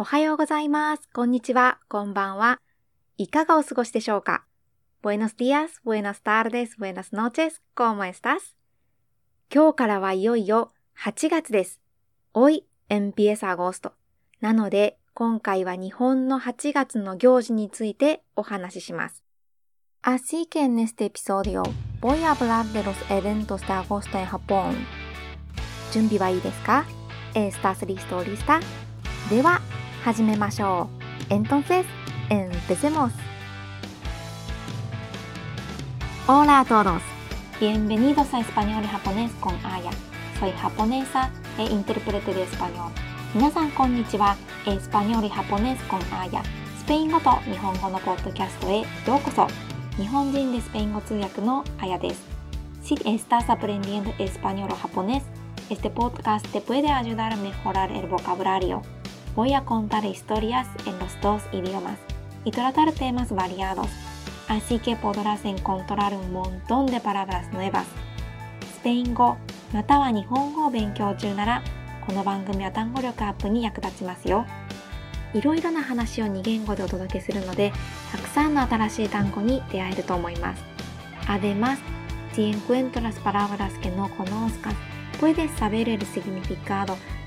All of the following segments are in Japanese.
おはようございます。こんにちは。こんばんは。いかがお過ごしでしょうか ?Buenos días, buenas tardes, buenas noches, ¿cómo estás? 今日からはいよいよ8月です。Hoy empieza agosto. なので、今回は日本の8月の行事についてお話しします。Así que en este episodio voy a hablar de los eventos de agosto en Japón. 準備はいいですか ¿Estás listo lista? では、始めましょう。Entonces, empecemos. Hola a todos. Bienvenidos a Español y Japonés con Aya. Soy japonesa e intérprete de español. 皆さんこんにちは。Español y Japonés con Aya. スペイン語と日本語のポッドキャストへようこそ。日本人でスペイン語通訳のあやです。Si estás aprendiendo español o japonés, este podcast te puede ayudar a mejorar el vocabulario. Voy a contar historias en los dos idiomas y tratar temas variados, así que podrás encontrar un montón de palabras nuevas. スペイン語または日本語を勉強中なら、この番組は単語力アップに役立ちますよ。いろいろな話を2言語でお届けするので、たくさんの新しい単語に出会えると思います。Además, si encuentras palabras que no conozcas, puedes saber el significado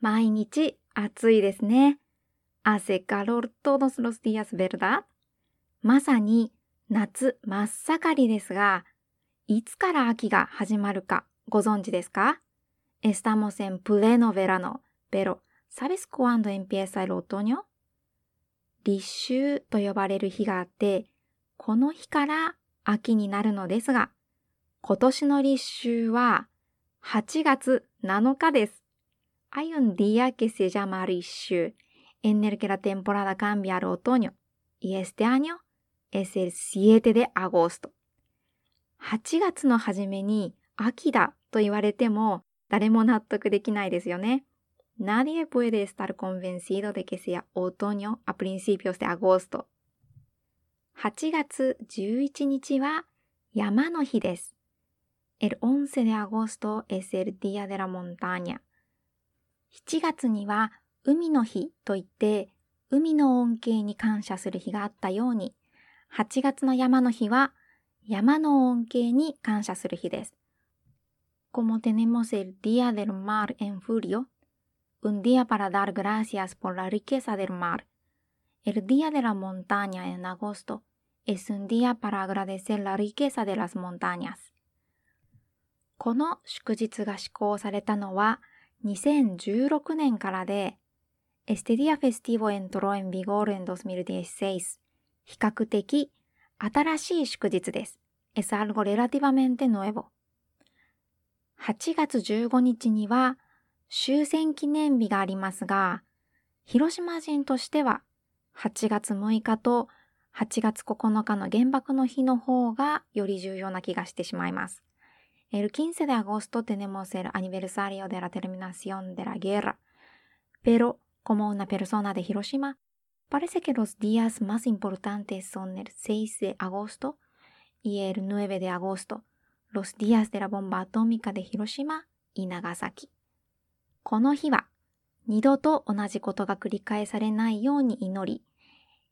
毎日暑いですね。汗かろる todos los días, verdad? まさに夏真っ盛りですが、いつから秋が始まるかご存知ですか ?estamos en pleno verano, pero ¿sabes cuándo empieza el otoño? 立秋と呼ばれる日があって、この日から秋になるのですが、今年の立秋は8月7日です。Hay un día que se llama Rishu, en el que la temporada cambia al otoño, y este año es el 7 de agosto. 8月の初めに秋だと言われても誰も納得できないですよね。Nadie puede estar convencido de que sea otoño a principios de agosto. 8月11日は山の日です。El 11 de agosto es el día de la montaña. 7月には海の日といって海の恩恵に感謝する日があったように8月の山の日は山の恩恵に感謝する日です。Como tenemos el Día del Mar en julio, un día para dar gracias por la riqueza del mar. El Día de la Montaña en agosto es un día para agradecer la riqueza de las montañas. この祝日が施行されたのは2016年からで、Este día festivo entró en vigor en 2016. 比較的新しい祝日です。Es algo relativamente nuevo. 8月15日には終戦記念日がありますが、広島人としては8月6日と8月9日の原爆の日の方がより重要な気がしてしまいます。El 15 de agosto tenemos el aniversario de la terminación de la guerra, pero como una persona de Hiroshima, parece que los días más importantes son el 6 de agosto y el 9 de agosto, los días de la bomba atómica de Hiroshima y Nagasaki. この日は二度と同じことが繰り返されないように祈り、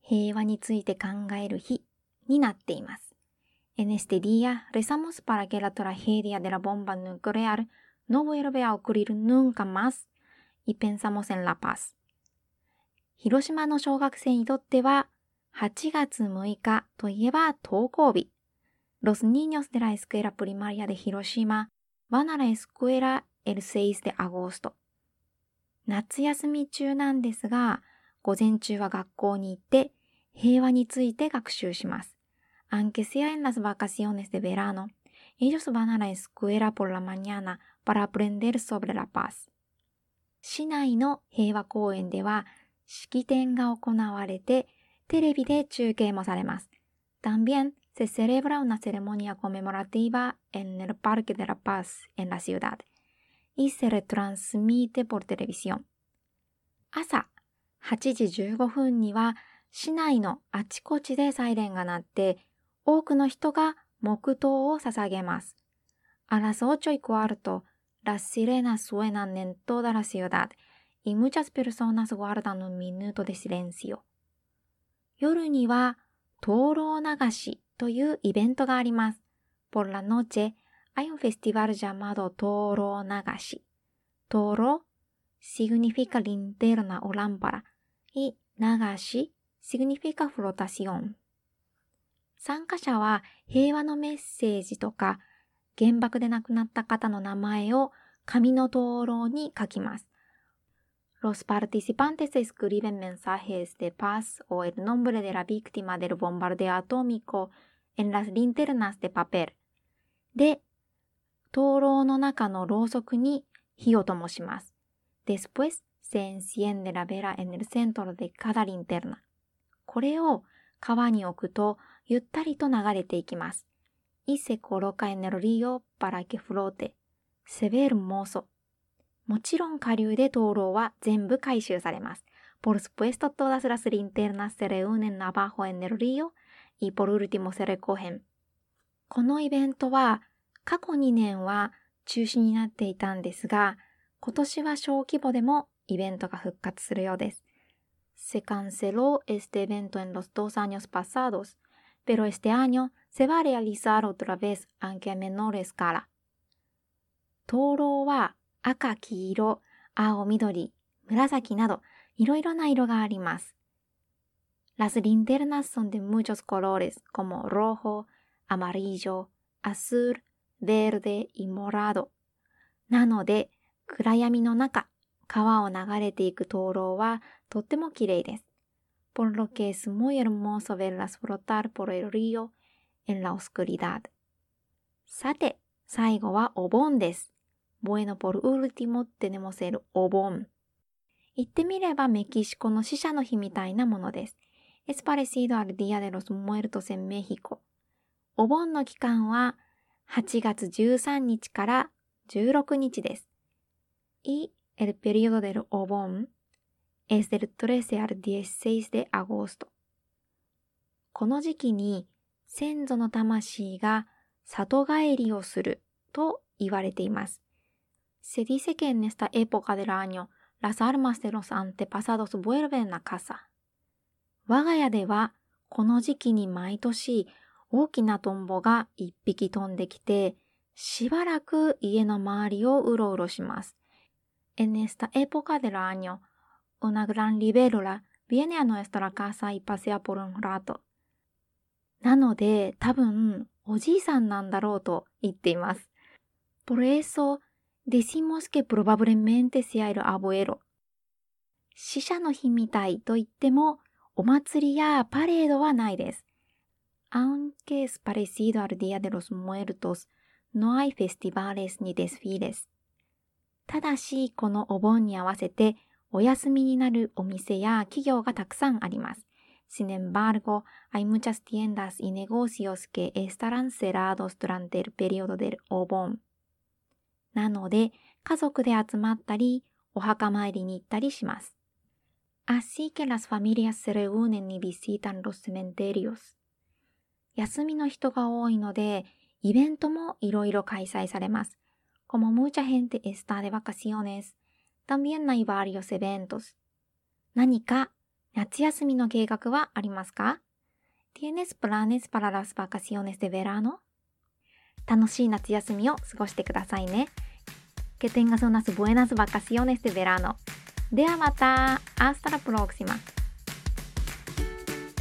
平和について考える日になっています。 En este día rezamos para que la tragedia de la bomba nuclear no vuelva a ocurrir nunca más y pensamos en la paz. 広島の小学生にとっては8月6日といえば登校日。Los niños de la escuela primaria de Hiroshima van a la escuela el 6 de agosto. 夏休み中なんですが、午前中は学校に行って平和について学習します。Aunque sea en las vacaciones de verano, ellos van a la escuela por la mañana para aprender sobre la paz. 市内の平和公園では式典が行われてテレビで中継もされます。También se celebra una ceremonia conmemorativa en el Parque de la Paz en la ciudad y se retransmite por televisión. 朝8時15分には市内のあちこちでサイレンが鳴って多くの人が黙祷を捧げます。あらそうちょいこあると、らしれなすえな念頭だらしよだ。いむちゃすペルソーナスごあのみぬとでしれんすよ。夜には、灯籠流しというイベントがあります。ポラのチェ、アイオフェスティバルジャマド灯籠流し。灯籠、シグニフィカリンテルナオランバラ。い、流し、シグニフィカフロタシオン参加者は平和のメッセージとか原爆で亡くなった方の名前を紙の灯籠に書きます。Los participantes escriben mensajes de paz o el nombre de la víctima del bombardeo atómico en las linternas de papel で、灯籠の中のろうそくに火を灯します。Después se enciende la vela en el centro de cada linterna これを川に置くとゆったりと流れていきます。イセコロカエネロリオパラケフローテセベルモーソもちろん下流で灯籠は全部回収されます。このイベントは過去2年は中止になっていたんですが今年は小規模でもイベントが復活するようです。セカンセロエステベントエンロストサニョスパサードス pero este año se va a realizar otra vez, aunque a menor escala. 灯籠は赤、黄色、青、緑、紫などいろいろな色があります。Las linternas son de muchos colores como rojo, amarillo, azul, verde y morado. なので、暗闇の中、川を流れていく灯籠はとっても綺麗です。Por lo que es muy hermoso verlas flotar por el río en la oscuridad. さて、最後はお盆です。Bueno, por último tenemos el お盆。言ってみればメキシコの死者の日みたいなものです。Es parecido al Día de los Muertos en México。お盆の期間は8月13日から16日です。Y el periodo del お盆 es del 13 al 16 de agosto。この時期に先祖の魂が里帰りをすると言われています。Se dice que en esta época del año las almas de los antepasados vuelven a casa。我が家ではこの時期に毎年大きなトンボが一匹飛んできてしばらく家の周りをうろうろします。En esta época del año una gran libélula viene a nuestra casa y pasea por un rato. なので、多分、おじいさんなんだろうと言っています。Por eso, decimos que probablemente sea el abuelo. 死者の日みたいと言っても、お祭りやパレードはないです。Aunque es parecido al Día de los Muertos, no hay festivales ni desfiles. ただし、このお盆に合わせてお休みになるお店や企業がたくさんあります。Sin embargo, hay muchas tiendas y negocios que estarán cerrados durante el periodo del Obon. なので、家族で集まったり、お墓参りに行ったりします。Así que las familias se reúnen y visitan los cementerios. 休みの人が多いので、イベントもいろいろ開催されます。Como mucha gente está de vacaciones, también hay varios eventos. 何か夏休みの計画はありますか ¿Tienes planes para las vacaciones de verano? 楽しい夏休みを過ごしてくださいね。Que tengas unas buenas vacaciones de verano. ではまた。Hasta la próxima.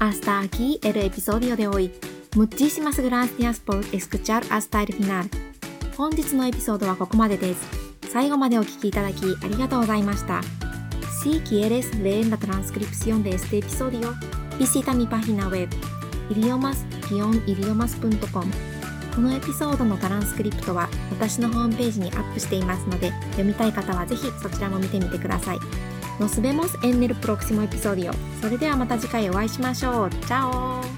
Hasta aquí el episodio de hoy. Muchísimas gracias por escuchar hasta el final. 本日のエピソードはここまでです。最後までお聞きいただきありがとうございました。Si quieres leer la transcripción de este episodio, visita mi página web idiomas-idiomas.com このエピソードのトランスクリプトは私のホームページにアップしていますので読みたい方はぜひそちらも見てみてください。Nos vemos en el próximo episodio. それではまた次回お会いしましょう。チャオ